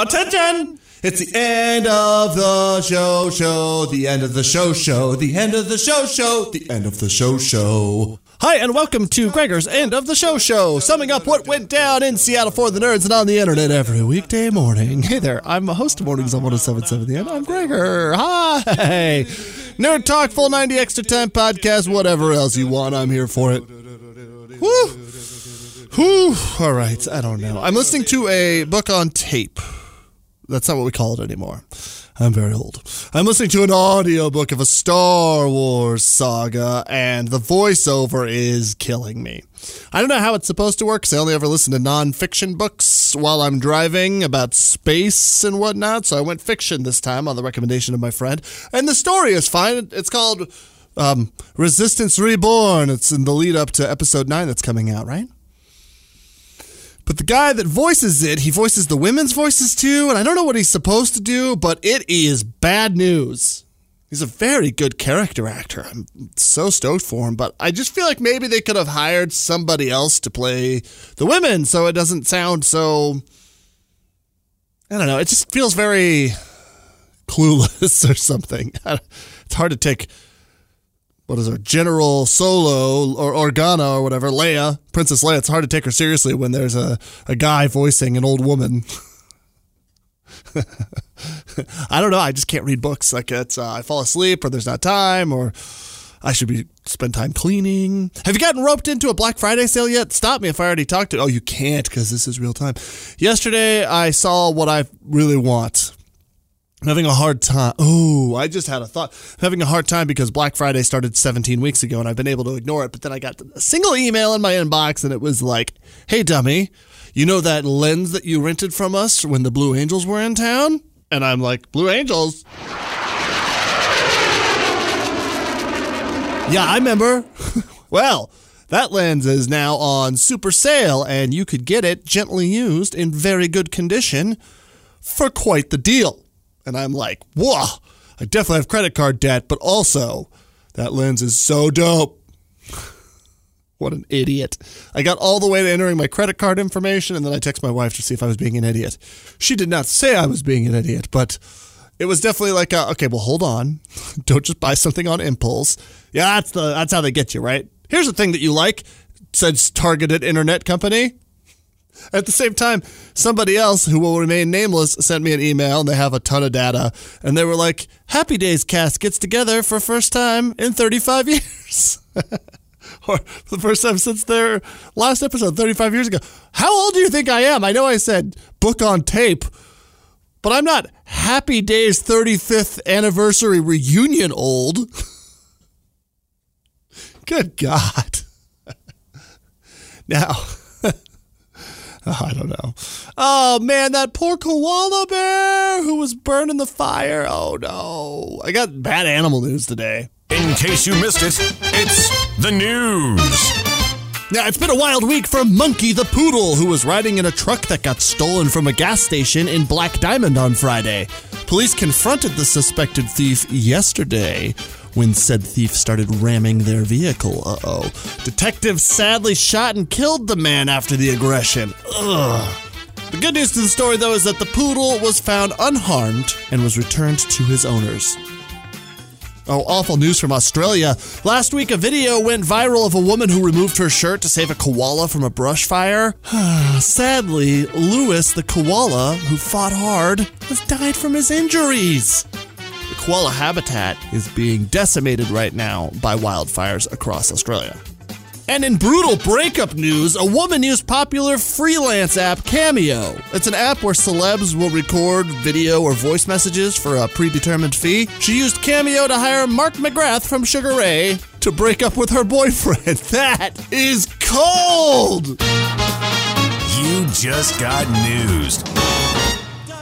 Attention! It's the end of the show, show, the end of the show, show, the end of the show, show, the end of the show, show. Hi, and welcome to Gregor's End of the Show Show, summing up what went down in Seattle for the nerds and on the internet every weekday morning. Hey there, I'm a host of Mornings on 1077 The End. I'm Gregor. Hi! Nerd Talk, Full 90 Extra 10 podcast, whatever else you want, I'm here for it. Woo! Whew. All right, I don't know. I'm listening to a book on tape. That's not what we call it anymore. I'm very old. I'm listening to an audiobook of a Star Wars saga, and the voiceover is killing me. I don't know how it's supposed to work because I only ever listen to nonfiction books while I'm driving about space and whatnot, so I went fiction this time on the recommendation of my friend. And the story is fine. It's called um, Resistance Reborn. It's in the lead up to episode 9 that's coming out, right? But the guy that voices it, he voices the women's voices too, and I don't know what he's supposed to do, but it is bad news. He's a very good character actor. I'm so stoked for him, but I just feel like maybe they could have hired somebody else to play the women so it doesn't sound so. I don't know. It just feels very clueless or something. It's hard to take what is her General Solo or Organa or whatever, Leia, Princess Leia. It's hard to take her seriously when there's a, a guy voicing an old woman. I don't know. I just can't read books. Like it's, uh, I fall asleep, or there's not time, or I should be spend time cleaning. Have you gotten roped into a Black Friday sale yet? Stop me if I already talked to. Oh, you can't because this is real time. Yesterday, I saw what I really want. Having a hard time. Oh, I just had a thought. I'm having a hard time because Black Friday started 17 weeks ago and I've been able to ignore it. But then I got a single email in my inbox and it was like, hey, dummy, you know that lens that you rented from us when the Blue Angels were in town? And I'm like, Blue Angels? yeah, I remember. well, that lens is now on super sale and you could get it gently used in very good condition for quite the deal. And I'm like, whoa, I definitely have credit card debt, but also that lens is so dope. what an idiot. I got all the way to entering my credit card information and then I text my wife to see if I was being an idiot. She did not say I was being an idiot, but it was definitely like, a, okay, well, hold on. Don't just buy something on impulse. Yeah, that's the that's how they get you, right? Here's the thing that you like, says targeted internet company. At the same time, somebody else who will remain nameless sent me an email and they have a ton of data. And they were like, Happy Days cast gets together for first time in 35 years. or the first time since their last episode 35 years ago. How old do you think I am? I know I said book on tape, but I'm not Happy Days 35th anniversary reunion old. Good God. now, I don't know. Oh man, that poor koala bear who was burned in the fire. Oh no. I got bad animal news today. In case you missed it, it's the news. Now, it's been a wild week for Monkey the Poodle, who was riding in a truck that got stolen from a gas station in Black Diamond on Friday. Police confronted the suspected thief yesterday when said thief started ramming their vehicle. Uh oh. Detectives sadly shot and killed the man after the aggression. Ugh. The good news to the story, though, is that the poodle was found unharmed and was returned to his owners. Oh, awful news from Australia. Last week, a video went viral of a woman who removed her shirt to save a koala from a brush fire. Sadly, Lewis, the koala, who fought hard, has died from his injuries. Koala habitat is being decimated right now by wildfires across Australia. And in brutal breakup news, a woman used popular freelance app Cameo. It's an app where celebs will record video or voice messages for a predetermined fee. She used Cameo to hire Mark McGrath from Sugar Ray to break up with her boyfriend. That is cold! You just got news.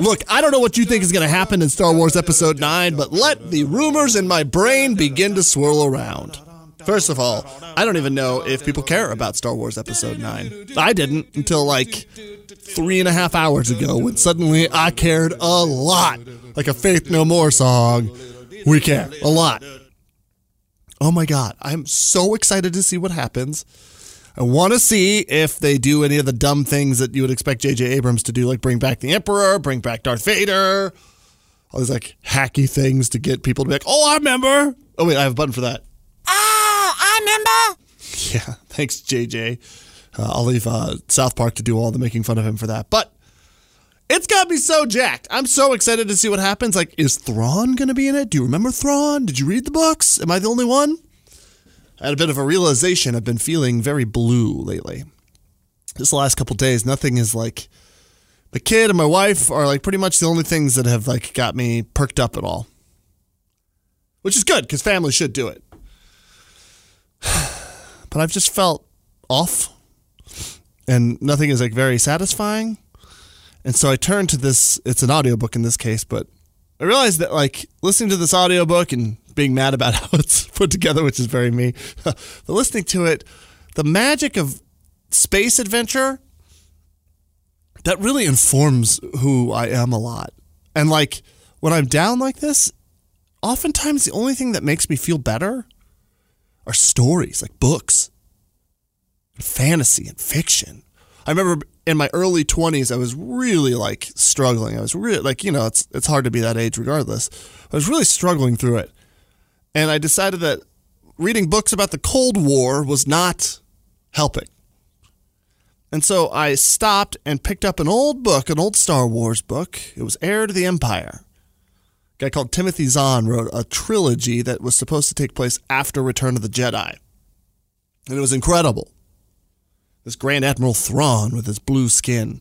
Look, I don't know what you think is going to happen in Star Wars Episode 9, but let the rumors in my brain begin to swirl around. First of all, I don't even know if people care about Star Wars Episode 9. I didn't until like three and a half hours ago when suddenly I cared a lot. Like a Faith No More song. We care a lot. Oh my God. I'm so excited to see what happens. I want to see if they do any of the dumb things that you would expect J.J. Abrams to do, like bring back the Emperor, bring back Darth Vader, all these like hacky things to get people to be like, oh, I remember. Oh, wait, I have a button for that. Oh, I remember. Yeah, thanks, JJ. Uh, I'll leave uh, South Park to do all the making fun of him for that. But it's got me so jacked. I'm so excited to see what happens. Like, is Thrawn going to be in it? Do you remember Thrawn? Did you read the books? Am I the only one? I had a bit of a realization. I've been feeling very blue lately. This last couple days, nothing is like the kid and my wife are like pretty much the only things that have like got me perked up at all. Which is good because family should do it. But I've just felt off and nothing is like very satisfying. And so I turned to this it's an audiobook in this case, but I realized that like listening to this audiobook and being mad about how it's put together, which is very me, but listening to it, the magic of space adventure that really informs who I am a lot. And like when I'm down like this, oftentimes the only thing that makes me feel better are stories, like books, and fantasy and fiction. I remember in my early 20s, I was really like struggling. I was really like, you know, it's it's hard to be that age regardless. I was really struggling through it. And I decided that reading books about the Cold War was not helping. And so I stopped and picked up an old book, an old Star Wars book. It was Heir to the Empire. A guy called Timothy Zahn wrote a trilogy that was supposed to take place after Return of the Jedi. And it was incredible. This Grand Admiral Thrawn with his blue skin.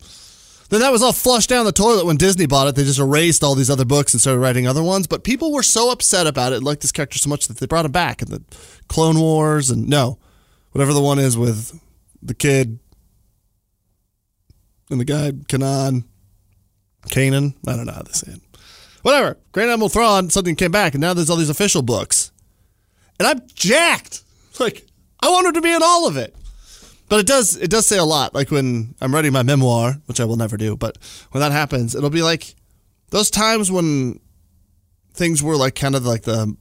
Then that was all flushed down the toilet when Disney bought it. They just erased all these other books and started writing other ones. But people were so upset about it, liked this character so much that they brought him back in the Clone Wars and no, whatever the one is with the kid and the guy Kanan, Kanan. I don't know how they say it. Whatever. Grand Admiral Thrawn, something came back, and now there's all these official books, and I'm jacked. Like I wanted to be in all of it. But it does it does say a lot. Like when I'm writing my memoir, which I will never do, but when that happens, it'll be like those times when things were like kind of like the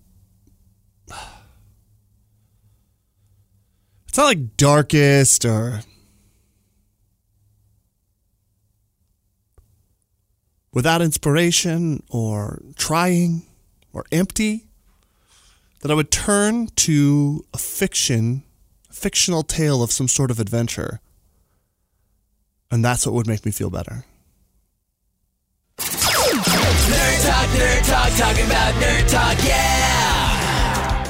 it's not like darkest or without inspiration or trying or empty that I would turn to a fiction fictional tale of some sort of adventure. And that's what would make me feel better. Nerd talk, nerd talk, talking about nerd talk, yeah!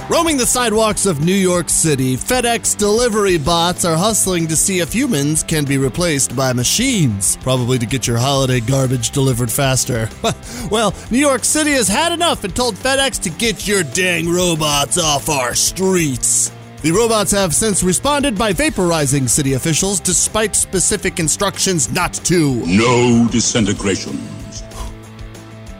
Roaming the sidewalks of New York City, FedEx delivery bots are hustling to see if humans can be replaced by machines, probably to get your holiday garbage delivered faster. well, New York City has had enough and told FedEx to get your dang robots off our streets. The robots have since responded by vaporizing city officials despite specific instructions not to. No disintegration.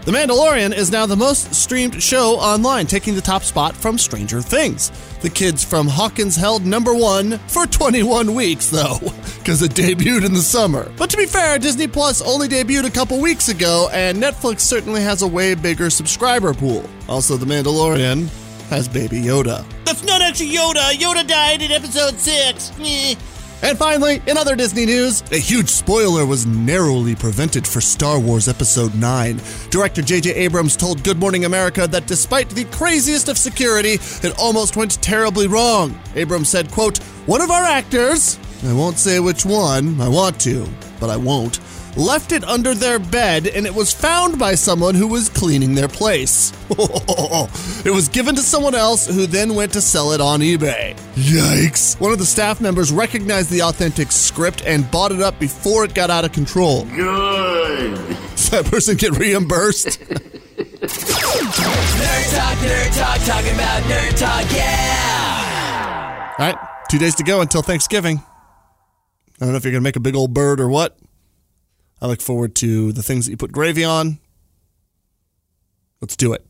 The Mandalorian is now the most streamed show online, taking the top spot from Stranger Things. The kids from Hawkins held number one for 21 weeks, though, because it debuted in the summer. But to be fair, Disney Plus only debuted a couple weeks ago, and Netflix certainly has a way bigger subscriber pool. Also, The Mandalorian has Baby Yoda. That's not Yoda. Yoda died in episode six. And finally, in other Disney news, a huge spoiler was narrowly prevented for Star Wars Episode 9. Director J.J. Abrams told Good Morning America that despite the craziest of security, it almost went terribly wrong. Abrams said, quote, One of our actors, I won't say which one, I want to, but I won't, left it under their bed and it was found by someone who was cleaning their place. it was given to someone else who then went to sell it on eBay. Yikes. One of the staff members recognized the authentic script and bought it up before it got out of control. Good. Does that person get reimbursed? Nerd talk, nerd talk, talking about nerd talk, yeah! All right, two days to go until Thanksgiving. I don't know if you're going to make a big old bird or what. I look forward to the things that you put gravy on. Let's do it.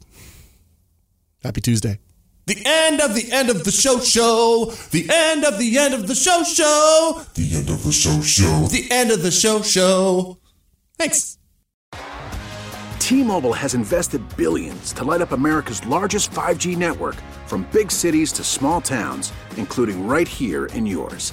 Happy Tuesday. The end of the end of the show show. The end of the end of the show show. The end of the show show. The end of the show show. Thanks. T-Mobile has invested billions to light up America's largest 5G network from big cities to small towns, including right here in yours.